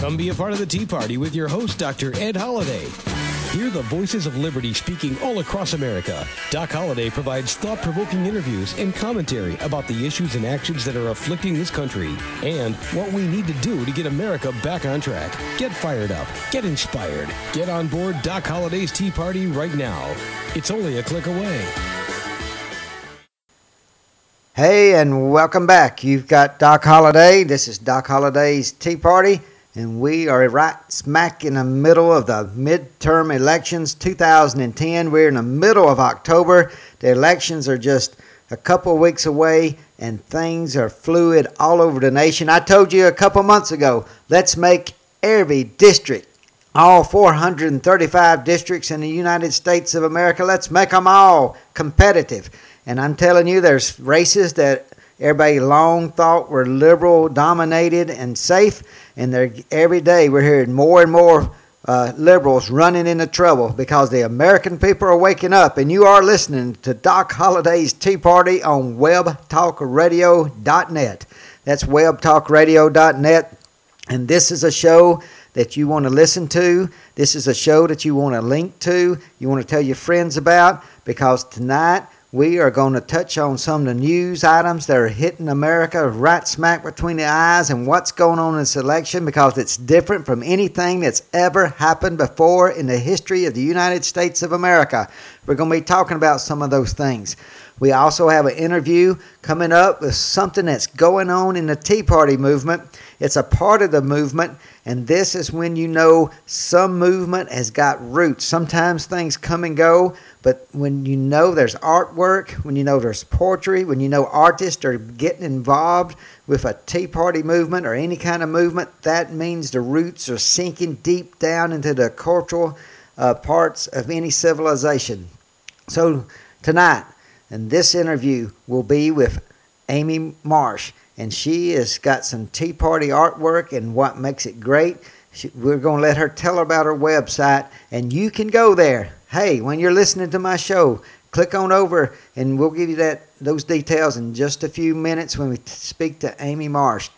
Come be a part of the Tea Party with your host, Dr. Ed Holliday. Hear the voices of liberty speaking all across America. Doc Holliday provides thought provoking interviews and commentary about the issues and actions that are afflicting this country and what we need to do to get America back on track. Get fired up, get inspired, get on board Doc Holliday's Tea Party right now. It's only a click away. Hey, and welcome back. You've got Doc Holliday. This is Doc Holliday's Tea Party, and we are right smack in the middle of the midterm elections 2010. We're in the middle of October. The elections are just a couple weeks away, and things are fluid all over the nation. I told you a couple months ago let's make every district all 435 districts in the United States of America, let's make them all competitive. And I'm telling you, there's races that everybody long thought we're liberal dominated and safe, and every day we're hearing more and more uh, liberals running into trouble because the American people are waking up. And you are listening to Doc Holliday's Tea Party on WebTalkRadio.net. That's WebTalkRadio.net. And this is a show that you want to listen to. This is a show that you want to link to, you want to tell your friends about, because tonight we are going to touch on some of the news items that are hitting America right smack between the eyes and what's going on in this election because it's different from anything that's ever happened before in the history of the United States of America. We're going to be talking about some of those things. We also have an interview coming up with something that's going on in the Tea Party movement. It's a part of the movement, and this is when you know some movement has got roots. Sometimes things come and go, but when you know there's artwork, when you know there's poetry, when you know artists are getting involved with a Tea Party movement or any kind of movement, that means the roots are sinking deep down into the cultural uh, parts of any civilization. So, tonight, and this interview will be with Amy Marsh. And she has got some Tea Party artwork and what makes it great. She, we're going to let her tell about her website, and you can go there. Hey, when you're listening to my show, click on over, and we'll give you that those details in just a few minutes when we speak to Amy Marsh.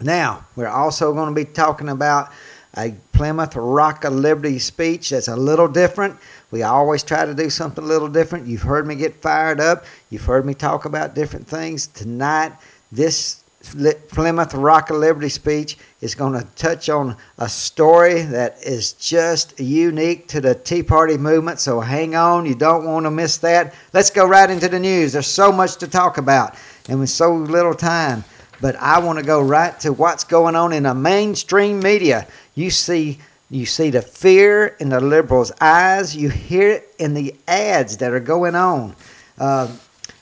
Now, we're also going to be talking about a Plymouth Rock of Liberty speech that's a little different. We always try to do something a little different. You've heard me get fired up. You've heard me talk about different things. Tonight, this Plymouth Rock of Liberty speech is going to touch on a story that is just unique to the Tea Party movement. So hang on, you don't want to miss that. Let's go right into the news. There's so much to talk about, and with so little time. But I want to go right to what's going on in the mainstream media. You see you see the fear in the liberals' eyes. You hear it in the ads that are going on. Uh,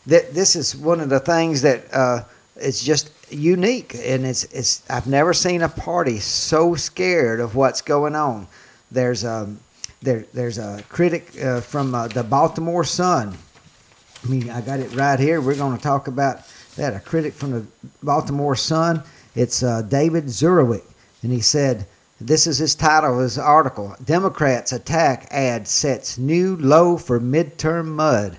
that this is one of the things that uh, is just unique, and it's it's. I've never seen a party so scared of what's going on. There's a there there's a critic uh, from uh, the Baltimore Sun. I mean, I got it right here. We're going to talk about that. A critic from the Baltimore Sun. It's uh, David Zurawik, and he said this is his title of his article. Democrats attack ad sets new low for midterm mud.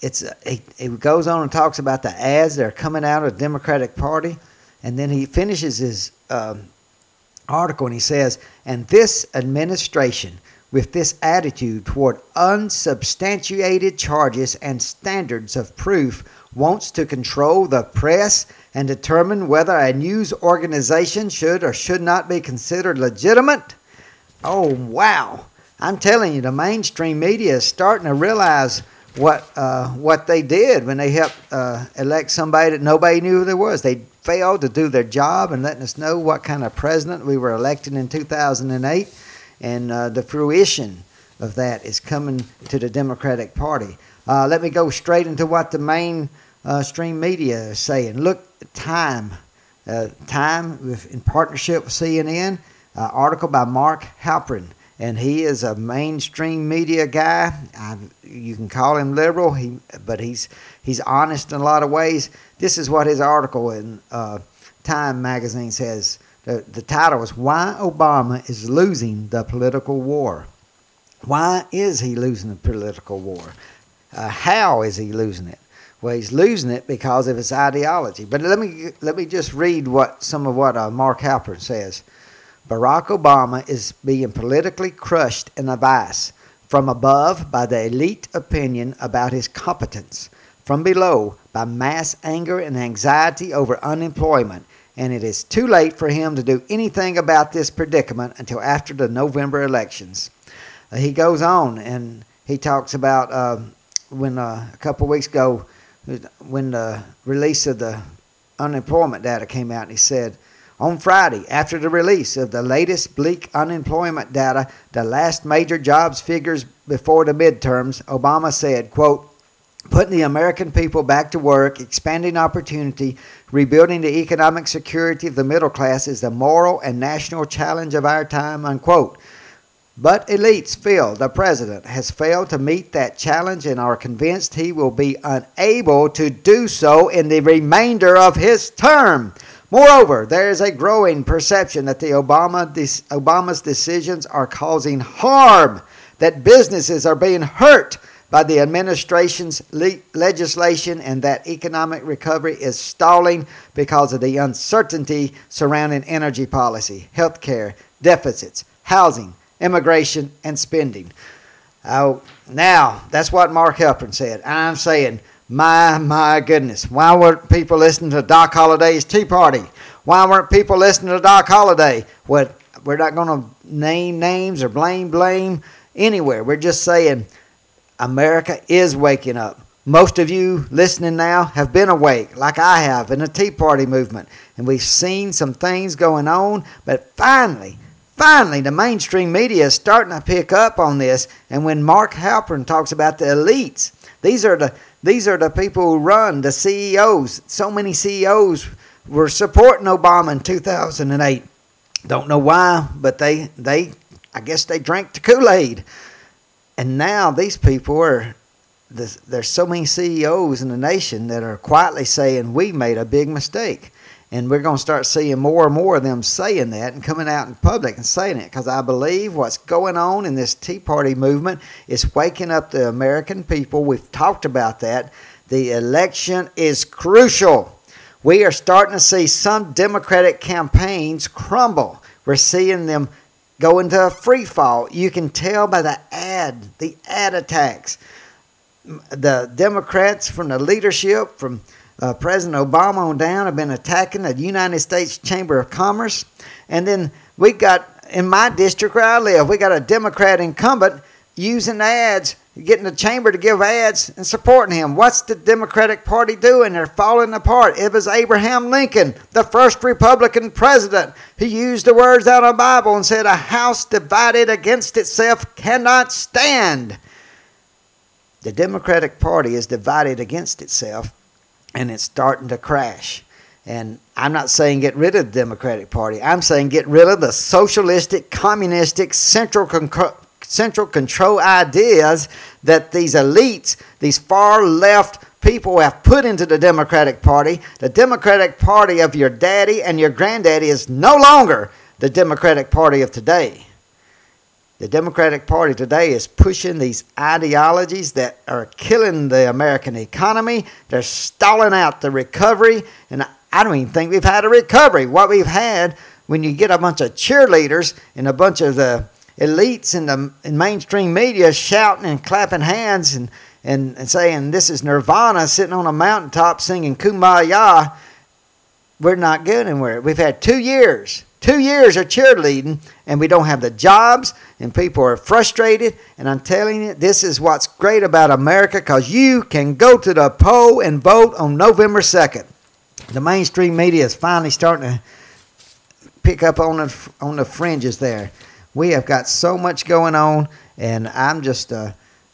It's it, it goes on and talks about the ads that are coming out of the Democratic Party, and then he finishes his um, article and he says, "And this administration." with this attitude toward unsubstantiated charges and standards of proof wants to control the press and determine whether a news organization should or should not be considered legitimate? Oh, wow. I'm telling you, the mainstream media is starting to realize what uh, what they did when they helped uh, elect somebody that nobody knew who they was. They failed to do their job and letting us know what kind of president we were elected in 2008, and uh, the fruition of that is coming to the Democratic Party. Uh, let me go straight into what the main uh, media is saying. Look, Time, uh, Time with, in partnership with CNN, article by Mark Halperin, and he is a mainstream media guy. I, you can call him liberal, he, but he's he's honest in a lot of ways. This is what his article in uh, Time magazine says. The, the title is Why Obama is Losing the Political War. Why is he losing the political war? Uh, how is he losing it? Well, he's losing it because of his ideology. But let me let me just read what some of what uh, Mark Halperin says. Barack Obama is being politically crushed in a vice. From above, by the elite opinion about his competence. From below, by mass anger and anxiety over unemployment. And it is too late for him to do anything about this predicament until after the November elections. Uh, he goes on and he talks about uh, when uh, a couple weeks ago, when the release of the unemployment data came out, and he said, on Friday, after the release of the latest bleak unemployment data, the last major jobs figures before the midterms, Obama said, quote, putting the American people back to work, expanding opportunity, rebuilding the economic security of the middle class is the moral and national challenge of our time, unquote. But elites feel the president has failed to meet that challenge and are convinced he will be unable to do so in the remainder of his term. Moreover, there is a growing perception that the Obama Obama's decisions are causing harm, that businesses are being hurt by the administration's le- legislation, and that economic recovery is stalling because of the uncertainty surrounding energy policy, health care, deficits, housing, immigration, and spending. Oh, now, that's what Mark Halperin said. I'm saying my, my goodness. Why weren't people listening to Doc Holliday's Tea Party? Why weren't people listening to Doc Holliday? What, we're not going to name names or blame blame anywhere. We're just saying America is waking up. Most of you listening now have been awake, like I have, in the Tea Party movement. And we've seen some things going on, but finally, finally, the mainstream media is starting to pick up on this. And when Mark Halperin talks about the elites, these are the these are the people who run the CEOs. So many CEOs were supporting Obama in 2008. Don't know why, but they they I guess they drank the Kool-Aid. And now these people are there's so many CEOs in the nation that are quietly saying we made a big mistake. And we're going to start seeing more and more of them saying that and coming out in public and saying it because I believe what's going on in this Tea Party movement is waking up the American people. We've talked about that. The election is crucial. We are starting to see some Democratic campaigns crumble. We're seeing them go into a free fall. You can tell by the ad, the ad attacks. The Democrats from the leadership, from uh, President Obama on down have been attacking the United States Chamber of Commerce. And then we got, in my district where I live, we got a Democrat incumbent using ads, getting the chamber to give ads and supporting him. What's the Democratic Party doing? They're falling apart. It was Abraham Lincoln, the first Republican president. He used the words out of the Bible and said, A house divided against itself cannot stand. The Democratic Party is divided against itself and it's starting to crash. And I'm not saying get rid of the Democratic Party. I'm saying get rid of the socialistic, communistic, central central control ideas that these elites, these far left people have put into the Democratic Party. The Democratic Party of your daddy and your granddaddy is no longer the Democratic Party of today. The Democratic Party today is pushing these ideologies that are killing the American economy. They're stalling out the recovery. And I don't even think we've had a recovery. What we've had when you get a bunch of cheerleaders and a bunch of the elites in the in mainstream media shouting and clapping hands and, and, and saying this is nirvana sitting on a mountaintop singing kumbaya, we're not going anywhere. We've had two years Two years of cheerleading, and we don't have the jobs, and people are frustrated. And I'm telling you, this is what's great about America because you can go to the poll and vote on November 2nd. The mainstream media is finally starting to pick up on the, on the fringes there. We have got so much going on, and I'm just. Uh,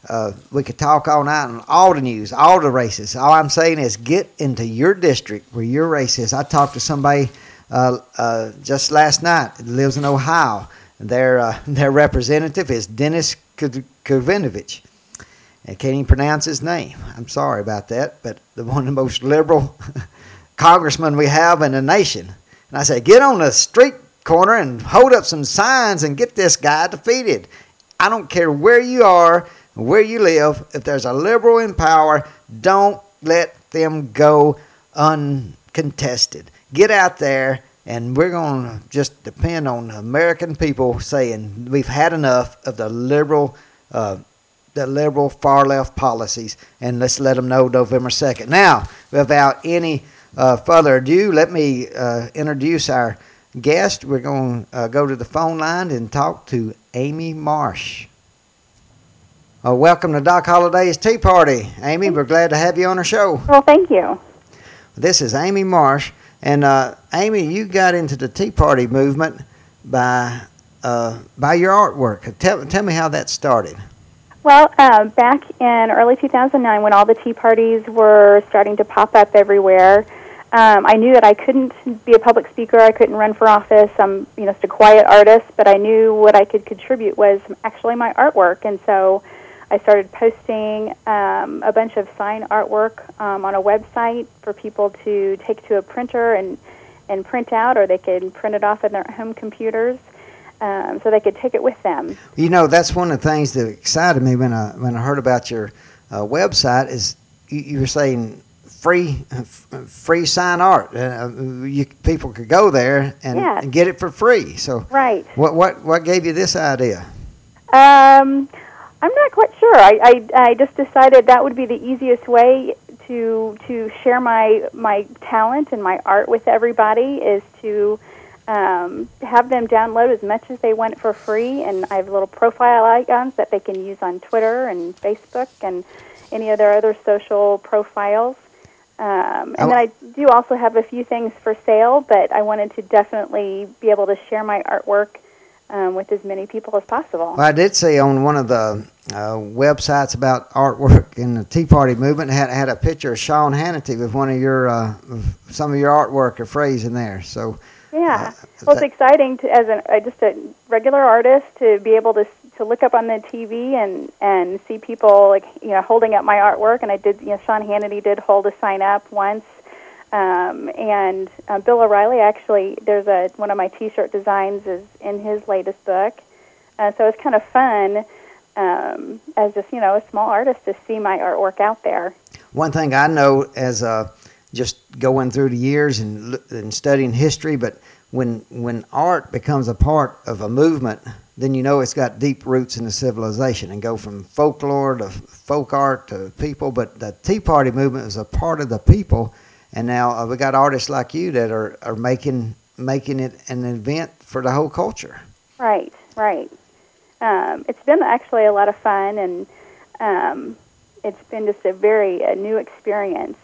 uh, we could talk all night on all the news, all the races. All I'm saying is get into your district where your race is. I talked to somebody just last night. Lives in Ohio. Their uh, their representative is Dennis Kuvinovich. I can't even pronounce his name. I'm sorry about that, but the one of the most liberal congressmen we have in the nation. And I said, get on the street corner and hold up some signs and get this guy defeated. I don't care where you are, where you live. If there's a liberal in power, don't let them go uncontested get out there and we're going to just depend on the American people saying we've had enough of the liberal, uh, the liberal far left policies, and let's let them know November second. Now, without any uh, further ado, let me uh, introduce our guest. We're going to uh, go to the phone line and talk to Amy Marsh. Uh, welcome to Doc Holliday's Tea Party. Amy, we're glad to have you on our show. Well, thank you. This is Amy Marsh. And uh, Amy, you got into the Tea Party movement by uh, by your artwork. Tell, tell me how that started. Well, uh, back in early 2009, when all the tea parties were starting to pop up everywhere, um, I knew that I couldn't be a public speaker. I couldn't run for office. I'm, you know, just a quiet artist. But I knew what I could contribute was actually my artwork, and so I started posting um, a bunch of sign artwork um, on a website for people to take to a printer and and print out, or they could print it off on their home computers. Um, so they could take it with them. You know, that's one of the things that excited me when I when I heard about your uh, website. Is you, you, were saying free free sign art. Uh, you, people could go there and, yeah. and, get it for free. So right. What what what gave you this idea? Um, I'm not quite sure. I, I I just decided that would be the easiest way to to share my my talent and my art with everybody is to um, have them download as much as they want for free. And I have little profile icons that they can use on Twitter and Facebook and any of their other social profiles. Um, and then I do also have a few things for sale, but I wanted to definitely be able to share my artwork um, with as many people as possible. Well, I did see on one of the uh, websites about artwork in the Tea Party movement had had a picture of Sean Hannity with one of your uh, some of your artwork or phrase in there. So yeah, uh, well, it's exciting to as an uh, just a regular artist to be able to to look up on the TV and and see people like you know holding up my artwork. And I did you know Sean Hannity did hold a sign up once um, and uh, Bill O'Reilly actually, there's a one of my T-shirt designs is in his latest book, uh, so it's kind of fun um, as just you know a small artist to see my artwork out there. One thing I know as uh, just going through the years and, and studying history, but when when art becomes a part of a movement, then you know it's got deep roots in the civilization and go from folklore to folk art to people. But the Tea Party movement is a part of the people and now uh, we got artists like you that are, are making making it an event for the whole culture. Right, right. Um, it's been actually a lot of fun, and um, it's been just a very a new experience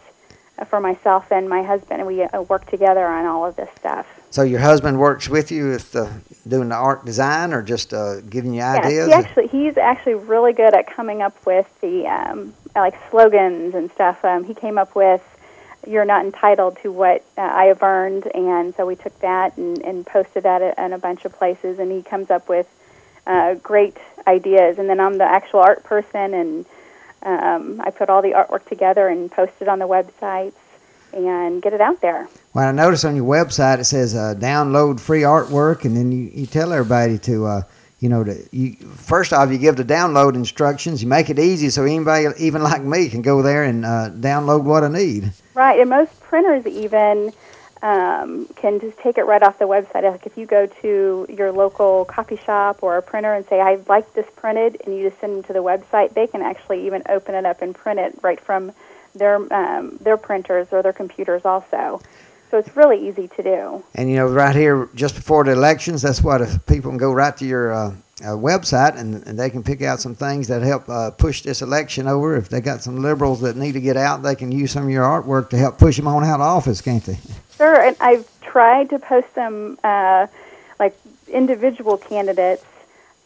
for myself and my husband, and we uh, work together on all of this stuff. So your husband works with you with the, doing the art design, or just uh, giving you ideas? Yeah, he actually he's actually really good at coming up with the um, like slogans and stuff. Um, he came up with you're not entitled to what uh, I have earned, and so we took that and, and posted that in a bunch of places, and he comes up with uh, great ideas. And then I'm the actual art person, and um, I put all the artwork together and post it on the websites and get it out there. Well, I noticed on your website it says uh, download free artwork, and then you, you tell everybody to uh, you know, to, you, first off, you give the download instructions. You make it easy so anybody, even like me, can go there and uh, download what I need. Right, and most printers even um, can just take it right off the website. Like if you go to your local coffee shop or a printer and say, "I'd like this printed," and you just send them to the website, they can actually even open it up and print it right from their um, their printers or their computers also. So it's really easy to do. And you know, right here, just before the elections, that's what if people can go right to your uh, uh, website and, and they can pick out some things that help uh, push this election over. If they got some liberals that need to get out, they can use some of your artwork to help push them on out of office, can't they? Sure, and I've tried to post them uh, like individual candidates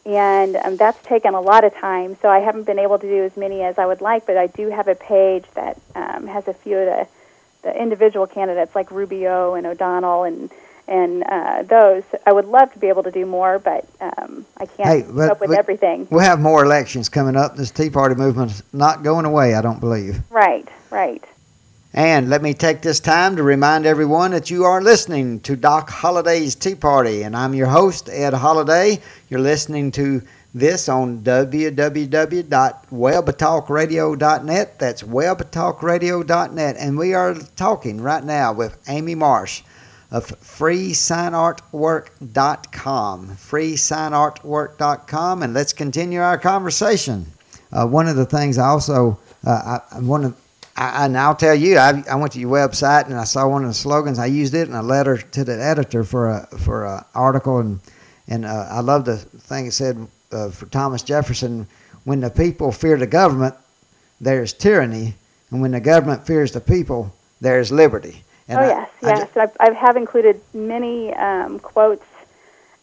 and um, that's taken a lot of time. So I haven't been able to do as many as I would like, but I do have a page that um, has a few of the the individual candidates like Rubio and O'Donnell and and uh, those. I would love to be able to do more, but um, I can't hey, keep up with we, everything. We'll have more elections coming up. This Tea Party movement's not going away, I don't believe. Right, right. And let me take this time to remind everyone that you are listening to Doc Holliday's Tea Party, and I'm your host, Ed Holliday. You're listening to this on www.webtalkradio.net. That's webtalkradio.net. And we are talking right now with Amy Marsh of freesignartwork.com. Freesignartwork.com. And let's continue our conversation. Uh, one of the things I also, uh, I, one of, I, and I'll tell you, I, I went to your website and I saw one of the slogans. I used it in a letter to the editor for a for an article, and and uh, I love the thing it said uh, for Thomas Jefferson: "When the people fear the government, there is tyranny, and when the government fears the people, there is liberty." And oh I- yes, I yes. I've, I have included many um, quotes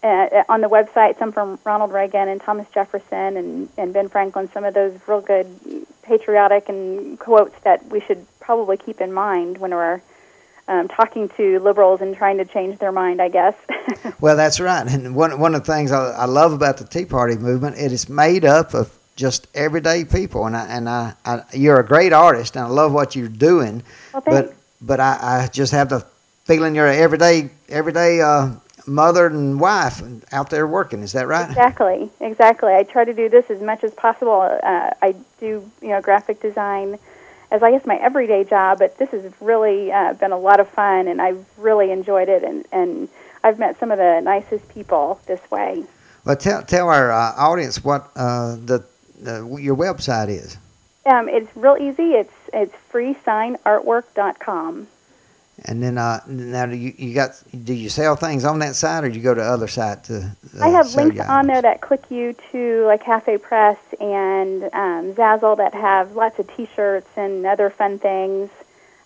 uh, on the website. Some from Ronald Reagan and Thomas Jefferson and, and Ben Franklin. Some of those real good patriotic and quotes that we should probably keep in mind when we're um, talking to liberals and trying to change their mind. I guess. Well, that's right. And one one of the things I, I love about the Tea Party movement, it is made up of just everyday people. And I, and I, I you're a great artist, and I love what you're doing. well. But but I, I just have the feeling you're an everyday everyday uh, mother and wife out there working. Is that right? Exactly, exactly. I try to do this as much as possible. Uh, I do, you know, graphic design as I guess my everyday job, but this has really uh, been a lot of fun, and I've really enjoyed it, and and I've met some of the nicest people this way. Well, tell tell our uh, audience what uh, the uh, your website is. Um, it's real easy. It's it's freesignartwork.com. And then uh, now do you, you got do you sell things on that site or do you go to other site to? Uh, I have links on there that click you to like Cafe Press and um, Zazzle that have lots of T-shirts and other fun things.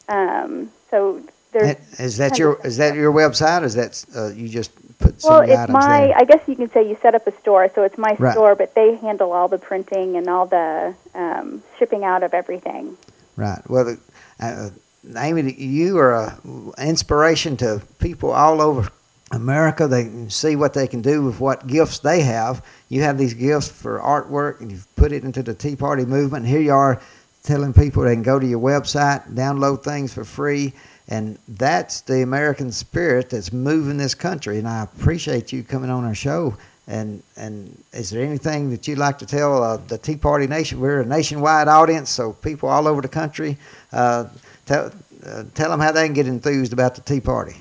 Um, so there's Is that your is that your website? Is that uh, you just put some Well, the it's items my. there? I guess you can say you set up a store, so it's my Right. store, but they handle all the printing and all the um, shipping out of everything. Right. Well, the, uh, Amy, you are an inspiration to people all over America. They can see what they can do with what gifts they have. You have these gifts for artwork, and you've put it into the Tea Party movement. And here you are telling people they can go to your website, download things for free. And that's the American spirit that's moving this country. And I appreciate you coming on our show. And and is there anything that you'd like to tell uh, the Tea Party Nation? We're a nationwide audience, so people all over the country. Uh, tell uh, tell them how they can get enthused about the Tea Party.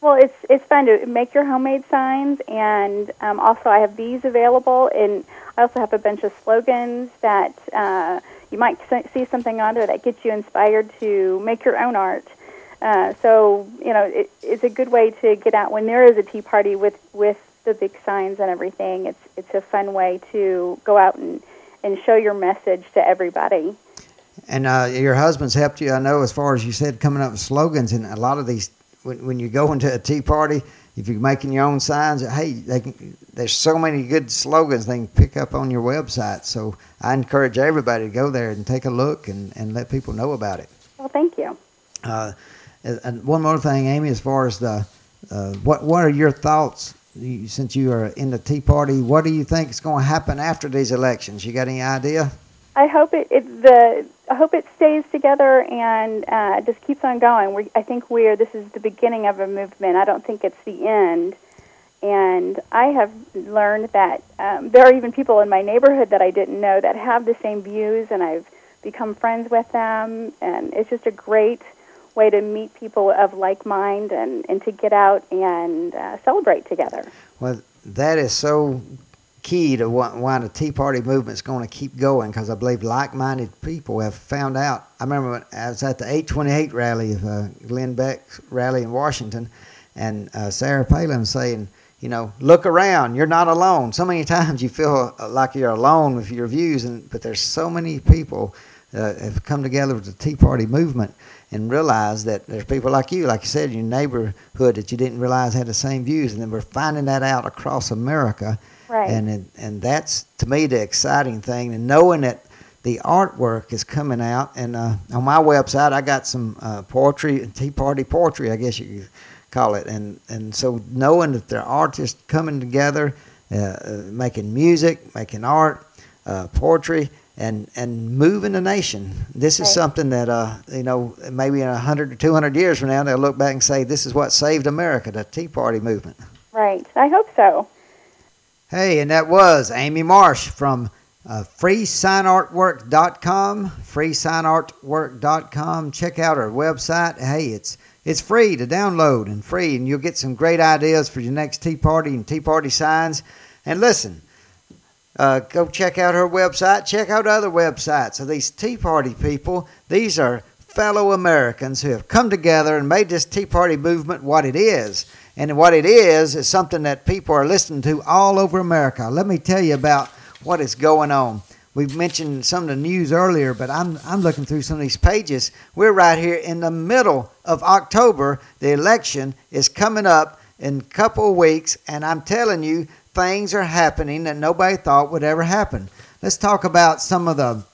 Well, it's it's fun to make your homemade signs, and um, also I have these available, and I also have a bunch of slogans that uh, you might see something on there that gets you inspired to make your own art. Uh, so you know, it, it's a good way to get out when there is a tea party with with the big signs and everything. It's it's a fun way to go out and and show your message to everybody. And uh, your husband's helped you, I know, as far as you said, coming up with slogans. And a lot of these, when, when you go into a tea party, if you're making your own signs, hey, they can, there's so many good slogans they can pick up on your website. So I encourage everybody to go there and take a look and, and let people know about it. Well, thank you. Uh, and- and one more thing, Amy, as far as the, uh, what what are your thoughts since you are in the Tea Party? What do you think is going to happen after these elections? You got any idea? I hope it, it the I hope it stays together and uh, just keeps on going. We, I think we're this is the beginning of a movement. I don't think it's the end. And I have learned that um, there are even people in my neighborhood that I didn't know that have the same views, and I've become friends with them. And it's just a great way to meet people of like mind and, and to get out and uh, celebrate together. Well, that is so key to why, the Tea Party movement is going to keep going because I believe like-minded people have found out. I remember when I was at the 828 rally of uh, Glenn Beck's rally in Washington, and uh, Sarah Palin saying, you know, look around. You're not alone. So many times you feel uh, like you're alone with your views, and but there's so many people uh, have come together with the Tea Party movement and realize that there's people like you, like you said, in your neighborhood that you didn't realize had the same views, and then we're finding that out across America. Right. And it, and that's to me the exciting thing, and knowing that the artwork is coming out. And uh, on my website, I got some uh, poetry, Tea Party poetry, I guess you could call it. And and so knowing that there are artists coming together, uh, uh, making music, making art, uh, poetry, and and moving the nation. This is Right. something that uh, you know maybe in a hundred or two hundred years from now they'll look back and say this is what saved America, the Tea Party movement. Right. I hope so. Hey, and that was Amy Marsh from uh, freesignartwork.com. Freesignartwork.com. Check out our website. Hey, it's It's free to download and free, and you'll get some great ideas for your next Tea Party and Tea Party signs. And listen, uh, go check out her website. Check out other websites of these Tea Party people. These are fellow Americans who have come together and made this Tea Party movement what it is. And what it is is something that people are listening to all over America. Let me tell you about what is going on. We've mentioned some of the news earlier, but I'm, I'm looking through some of these pages. We're right here in the middle of October. The election is coming up in a couple of weeks, and I'm telling you, things are happening that nobody thought would ever happen. Let's talk about some of the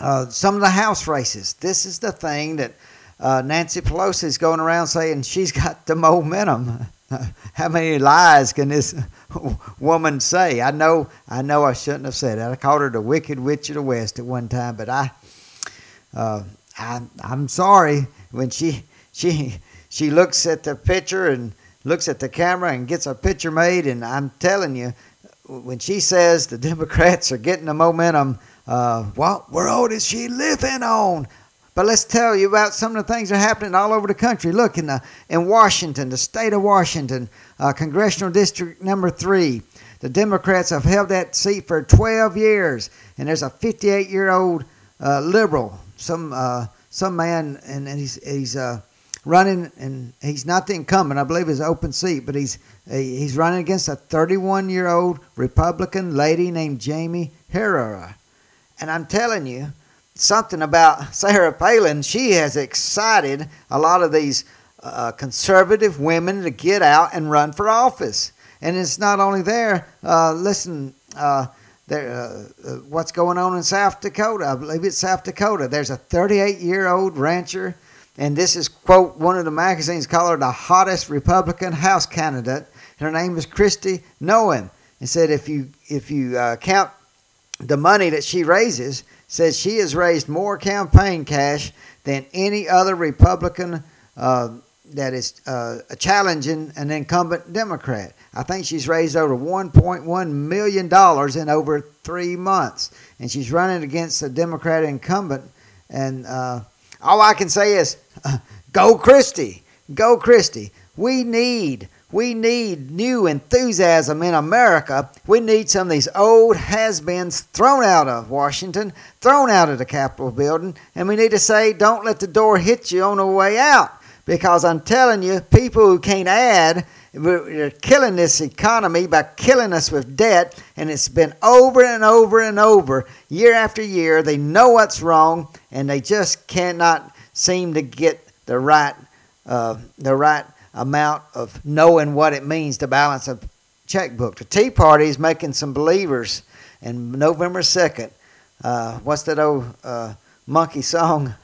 uh, some of the House races. This is the thing that uh, Nancy Pelosi is going around saying she's got the momentum. How many lies can this woman say? I know, I know, I shouldn't have said that. I called her the Wicked Witch of the West at one time, but I, uh, I, I'm sorry when she she she looks at the picture and looks at the camera and gets a picture made, and I'm telling you, when she says the Democrats are getting the momentum, uh, what world is she living on? But let's tell you about some of the things that are happening all over the country. Look, in, the, in Washington, the state of Washington, uh, Congressional District Number 3, the Democrats have held that seat for 12 years. And there's a 58 year old uh, liberal, some, uh, some man, and, and he's, he's uh, running, and he's not the incumbent. I believe it's open seat, but he's, he's running against a 31 year old Republican lady named Jaime Herrera. And I'm telling you, something about Sarah Palin. She has excited a lot of these uh, conservative women to get out and run for office. And it's not only there. Uh, listen, uh, there, uh, uh, what's going on in South Dakota? I believe it's South Dakota. There's a 38 year old rancher, and this is quote one of the magazines called her the hottest Republican House candidate. Her name is Kristi Noem, and said if you if you uh, count the money that she raises, says she has raised more campaign cash than any other Republican uh, that is uh, challenging an incumbent Democrat. I think she's raised over $1.1 million in over three months. And she's running against a Democrat incumbent. And uh, all I can say is, go Kristi. Go Kristi. We need we need new enthusiasm in America. We need some of these old has beens thrown out of Washington, thrown out of the Capitol building, and we need to say, don't let the door hit you on the way out. Because I'm telling you, people who can't add, they're killing this economy by killing us with debt, and it's been over and over and over, year after year. They know what's wrong, and they just cannot seem to get the right, uh, the right amount of knowing what it means to balance a checkbook. The Tea Party is making some believers. And November 2nd, uh, what's that old uh, monkey song?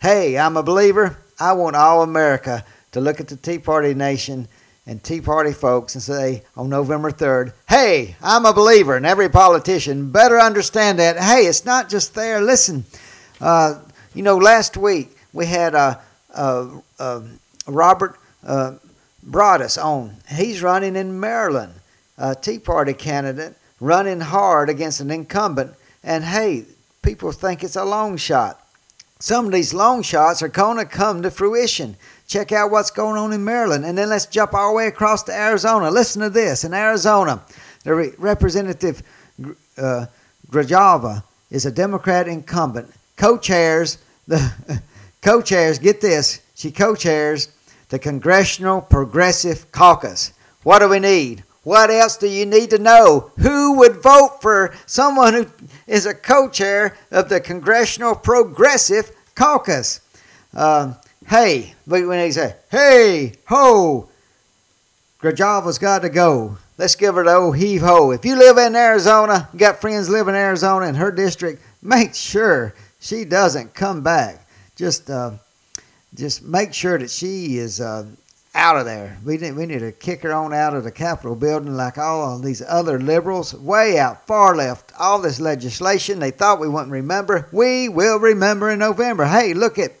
Hey, I'm a believer. I want all America to look at the Tea Party nation and Tea Party folks and say on November 3rd, hey, I'm a believer. And every politician better understand that. Hey, it's not just there. Listen, uh, you know, last week we had uh, uh, uh Robert uh, us on. He's running in Maryland, a Tea Party candidate, running hard against an incumbent. And hey, people think it's a long shot. Some of these long shots are going to come to fruition. Check out what's going on in Maryland. And then let's jump all the way across to Arizona. Listen to this. In Arizona, the re- Representative uh, Grijalva is a Democrat incumbent. Co-chairs the co-chairs. Get this. She co-chairs the Congressional Progressive Caucus. What do we need? What else do you need to know? Who would vote for someone who is a co chair of the Congressional Progressive Caucus? Uh, hey, when they say, hey, ho, Grijalva's got to go. Let's give her the old heave ho. If you live in Arizona, got friends live in Arizona in her district, make sure she doesn't come back. Just uh, just make sure that she is uh, out of there. We need, we need to kick her on out of the Capitol building like all these other liberals, way out, far left. All this legislation they thought we wouldn't remember. We will remember in November. Hey, look at.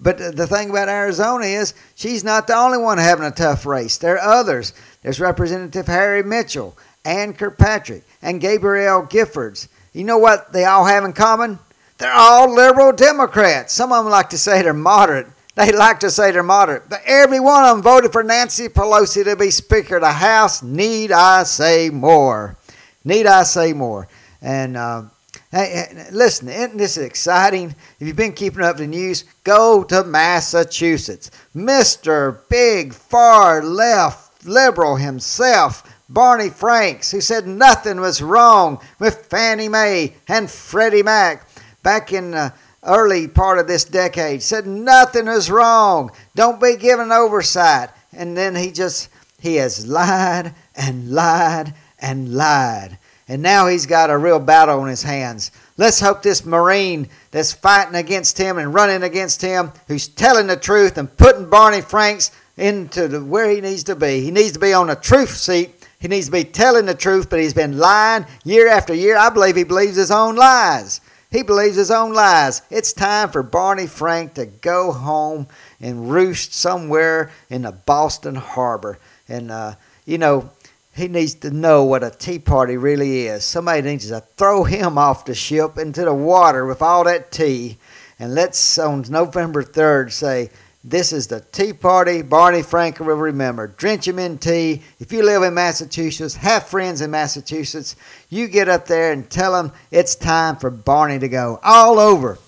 But the thing about Arizona is she's not the only one having a tough race. There are others. There's Representative Harry Mitchell, Ann Kirkpatrick, and Gabrielle Giffords. You know what they all have in common? They're all liberal Democrats. Some of them like to say they're moderate They like to say they're moderate, but every one of them voted for Nancy Pelosi to be Speaker of the House. Need I say more? Need I say more? And uh, hey, listen, isn't this exciting? If you've been keeping up the news, go to Massachusetts. Mr. Big Far Left Liberal himself, Barney Franks, who said nothing was wrong with Fannie Mae and Freddie Mac back in the early part of this decade, said nothing is wrong. Don't be given oversight. And then he just, he has lied and lied and lied. And now he's got a real battle on his hands. Let's hope this Marine that's fighting against him and running against him, who's telling the truth and putting Barney Franks into the, where he needs to be. He needs to be on a truth seat. He needs to be telling the truth, but he's been lying year after year. I believe he believes his own lies. He believes his own lies. It's time for Barney Frank to go home and roost somewhere in the Boston Harbor. And, uh, you know, he needs to know what a Tea Party really is. Somebody needs to throw him off the ship into the water with all that tea. And let's, on November 3rd, say, this is the Tea Party Barney Frank will remember. Drench him in tea. If you live in Massachusetts, have friends in Massachusetts, you get up there and tell them it's time for Barney to go. All over.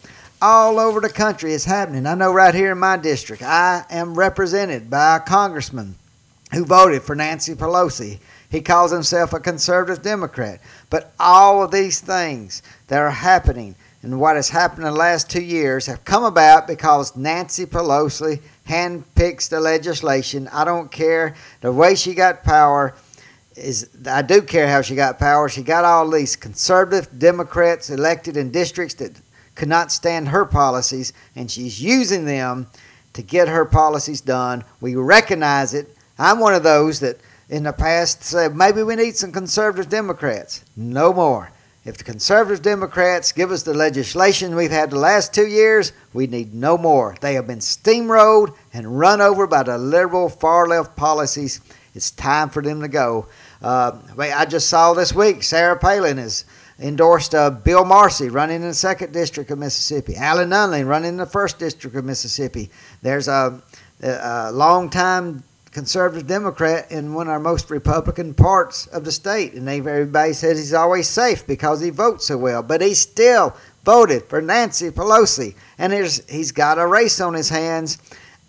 All over the country it's happening. I know right here in my district, I am represented by a congressman who voted for Nancy Pelosi. He calls himself a conservative Democrat. But all of these things that are happening and what has happened in the last two years have come about because Nancy Pelosi handpicks the legislation. I don't care the way she got power is I do care how she got power. She got all these conservative Democrats elected in districts that could not stand her policies, and she's using them to get her policies done. We recognize it. I'm one of those that in the past said maybe we need some conservative Democrats. No more. If the conservative Democrats give us the legislation we've had the last two years, we need no more. They have been steamrolled and run over by the liberal far left policies. It's time for them to go. Uh, I just saw this week Sarah Palin has endorsed uh, Bill Marcy running in the second district of Mississippi. Alan Nunnelee running in the first district of Mississippi. There's a, a, a long-time conservative Democrat in one of our most Republican parts of the state. And everybody says he's always safe because he votes so well. But he still voted for Nancy Pelosi. And he's got a race on his hands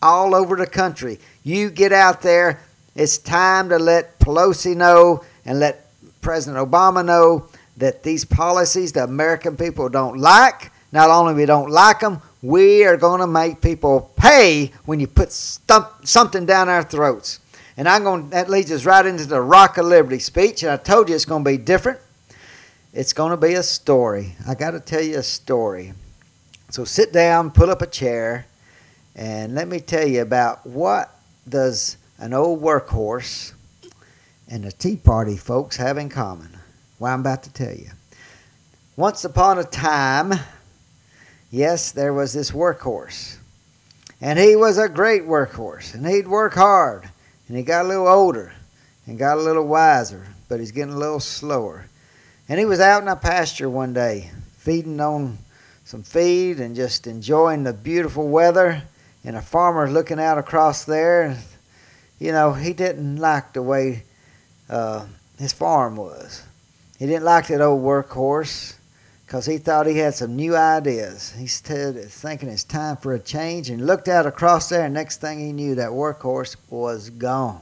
all over the country. You get out there. It's time to let Pelosi know and let President Obama know that these policies the American people don't like. Not only we don't like them, we are going to make people pay when you put stump, something down our throats. And I'm going. That leads us right into the Rock of Liberty speech. And I told you it's going to be different. It's going to be a story. I got to tell you a story. So sit down, pull up a chair, and let me tell you about what does an old workhorse and the Tea Party folks have in common. Well, I'm about to tell you. Once upon a time, yes, there was this workhorse. And he was a great workhorse. And he'd work hard. And he got a little older and got a little wiser, but he's getting a little slower. And he was out in a pasture one day, feeding on some feed and just enjoying the beautiful weather. And a farmer looking out across there. You know, he didn't like the way uh, his farm was. He didn't like that old workhorse because he thought he had some new ideas. He started thinking it's time for a change and looked out across there, and next thing he knew, that workhorse was gone.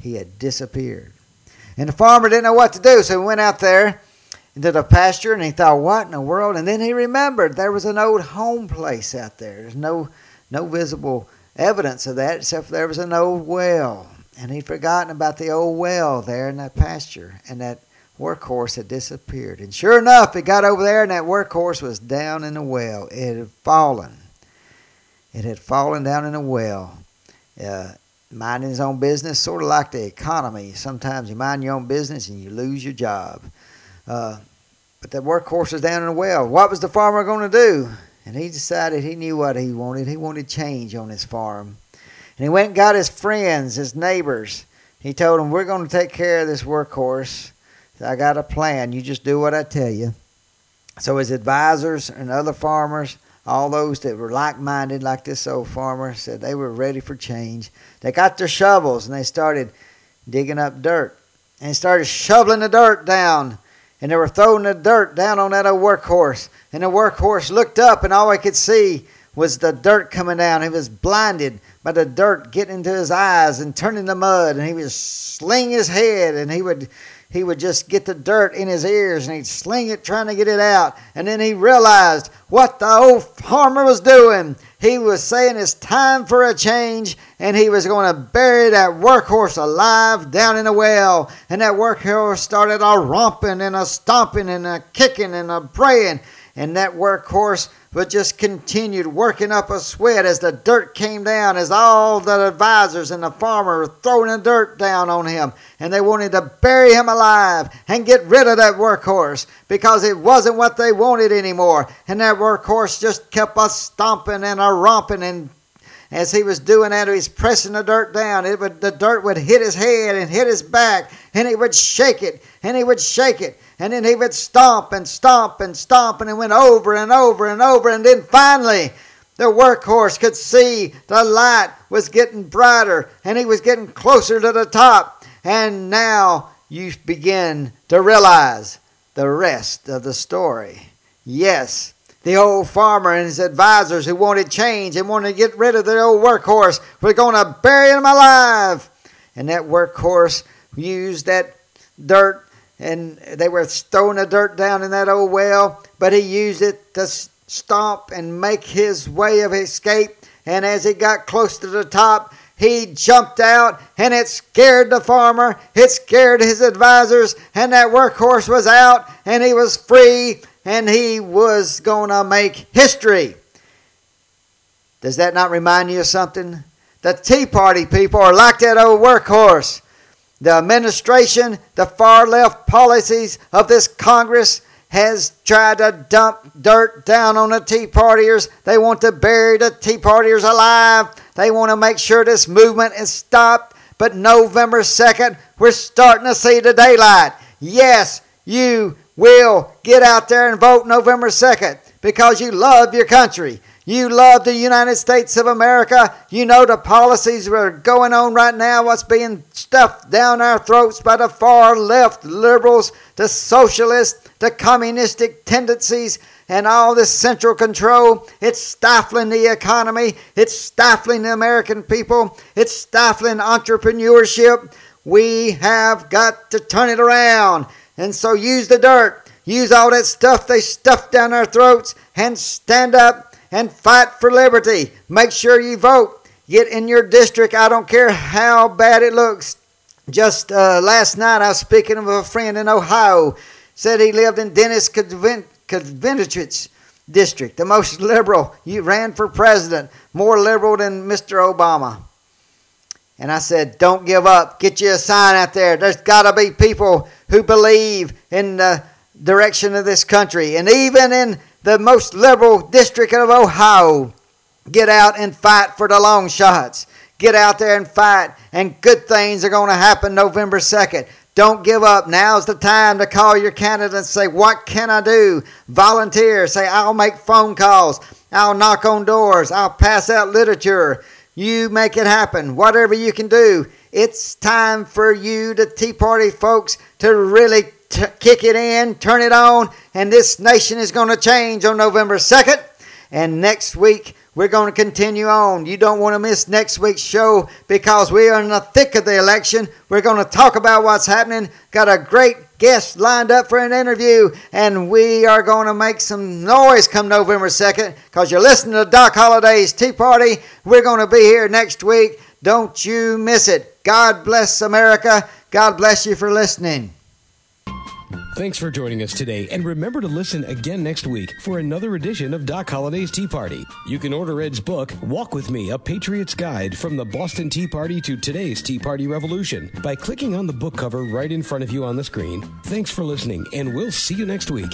He had disappeared. And the farmer didn't know what to do, so he went out there into the pasture and he thought, what in the world? And then he remembered there was an old home place out there. There's no, no visible evidence of that except there was an old well. And he'd forgotten about the old well there in that pasture and that workhorse had disappeared. And sure enough, it got over there, and that workhorse was down in the well. It had fallen. It had fallen down in a well. Uh, minding his own business, sort of like the economy. Sometimes you mind your own business and you lose your job. Uh, but that workhorse was down in a well. What was the farmer going to do? And he decided he knew what he wanted. He wanted change on his farm. And he went and got his friends, his neighbors. He told them, We're going to take care of this workhorse I got a plan. You just do what I tell you. So his advisors and other farmers all those that were like minded, like this old farmer, said they were ready for change. They got their shovels and they started digging up dirt and started shoveling the dirt down. And they were throwing the dirt down on that old workhorse. And the workhorse looked up and all he could see was the dirt coming down. He was blinded by the dirt getting into his eyes and turning to mud. And he would sling his head and he would he would just get the dirt in his ears and he'd sling it trying to get it out. And then he realized what the old farmer was doing. He was saying it's time for a change and he was going to bury that workhorse alive down in a well. And that workhorse started a romping and a stomping and a kicking and a braying. And that workhorse but just continued working up a sweat as the dirt came down, as all the advisors and the farmer were throwing the dirt down on him. And they wanted to bury him alive and get rid of that workhorse because it wasn't what they wanted anymore. And that workhorse just kept a stomping and a romping and as he was doing that, he was pressing the dirt down. It would, the dirt would hit his head and hit his back, and he would shake it, and he would shake it, and then he would stomp and stomp and stomp, and it went over and over and over, and then finally, the workhorse could see the light was getting brighter, and he was getting closer to the top, and now you begin to realize the rest of the story. Yes, the old farmer and his advisors who wanted change and wanted to get rid of the old workhorse were going to bury him alive. And that workhorse used that dirt and they were throwing the dirt down in that old well, but he used it to stomp and make his way of escape. And as he got close to the top, he jumped out and it scared the farmer, it scared his advisors, and that workhorse was out and he was free and he was going to make history. Does that not remind you of something? The Tea Party people are like that old workhorse. The administration, the far left policies of this Congress has tried to dump dirt down on the Tea Partiers. They want to bury the Tea Partiers alive. They want to make sure this movement is stopped. But November 2nd, we're starting to see the daylight. Yes, you will get out there and vote November 2nd because you love your country. You love the United States of America. You know the policies that are going on right now, what's being stuffed down our throats by the far left liberals, the socialists, the communistic tendencies, and all this central control. It's stifling the economy. It's stifling the American people. It's stifling entrepreneurship. We have got to turn it around. And so use the dirt, use all that stuff they stuff down our throats, and stand up and fight for liberty. Make sure you vote. Get in your district. I don't care how bad it looks. Just uh, last night, I was speaking of a friend in Ohio. Said he lived in Dennis Kucinich's district, the most liberal. You ran for president, more liberal than Mr. Obama. And I said, Don't give up. Get you a sign out there. There's got to be people who believe in the direction of this country. And even in the most liberal district of Ohio, get out and fight for the long shots. Get out there and fight, and good things are going to happen November 2nd. Don't give up. Now's the time to call your candidate and say, What can I do? Volunteer. Say, I'll make phone calls. I'll knock on doors. I'll pass out literature. You make it happen. Whatever you can do. It's time for you, the Tea Party folks, to really t- kick it in, turn it on, and this nation is going to change on November 2nd. And next week, we're going to continue on. You don't want to miss next week's show because we are in the thick of the election. We're going to talk about what's happening. Got a great guest lined up for an interview, and we are going to make some noise come November 2nd because you're listening to Doc Holliday's Tea Party. We're going to be here next week. Don't you miss it. God bless America. God bless you for listening. Thanks for joining us today, and remember to listen again next week for another edition of Doc Holliday's Tea Party. You can order Ed's book, Walk With Me, A Patriot's Guide from the Boston Tea Party to today's Tea Party Revolution by clicking on the book cover right in front of you on the screen. Thanks for listening, and we'll see you next week.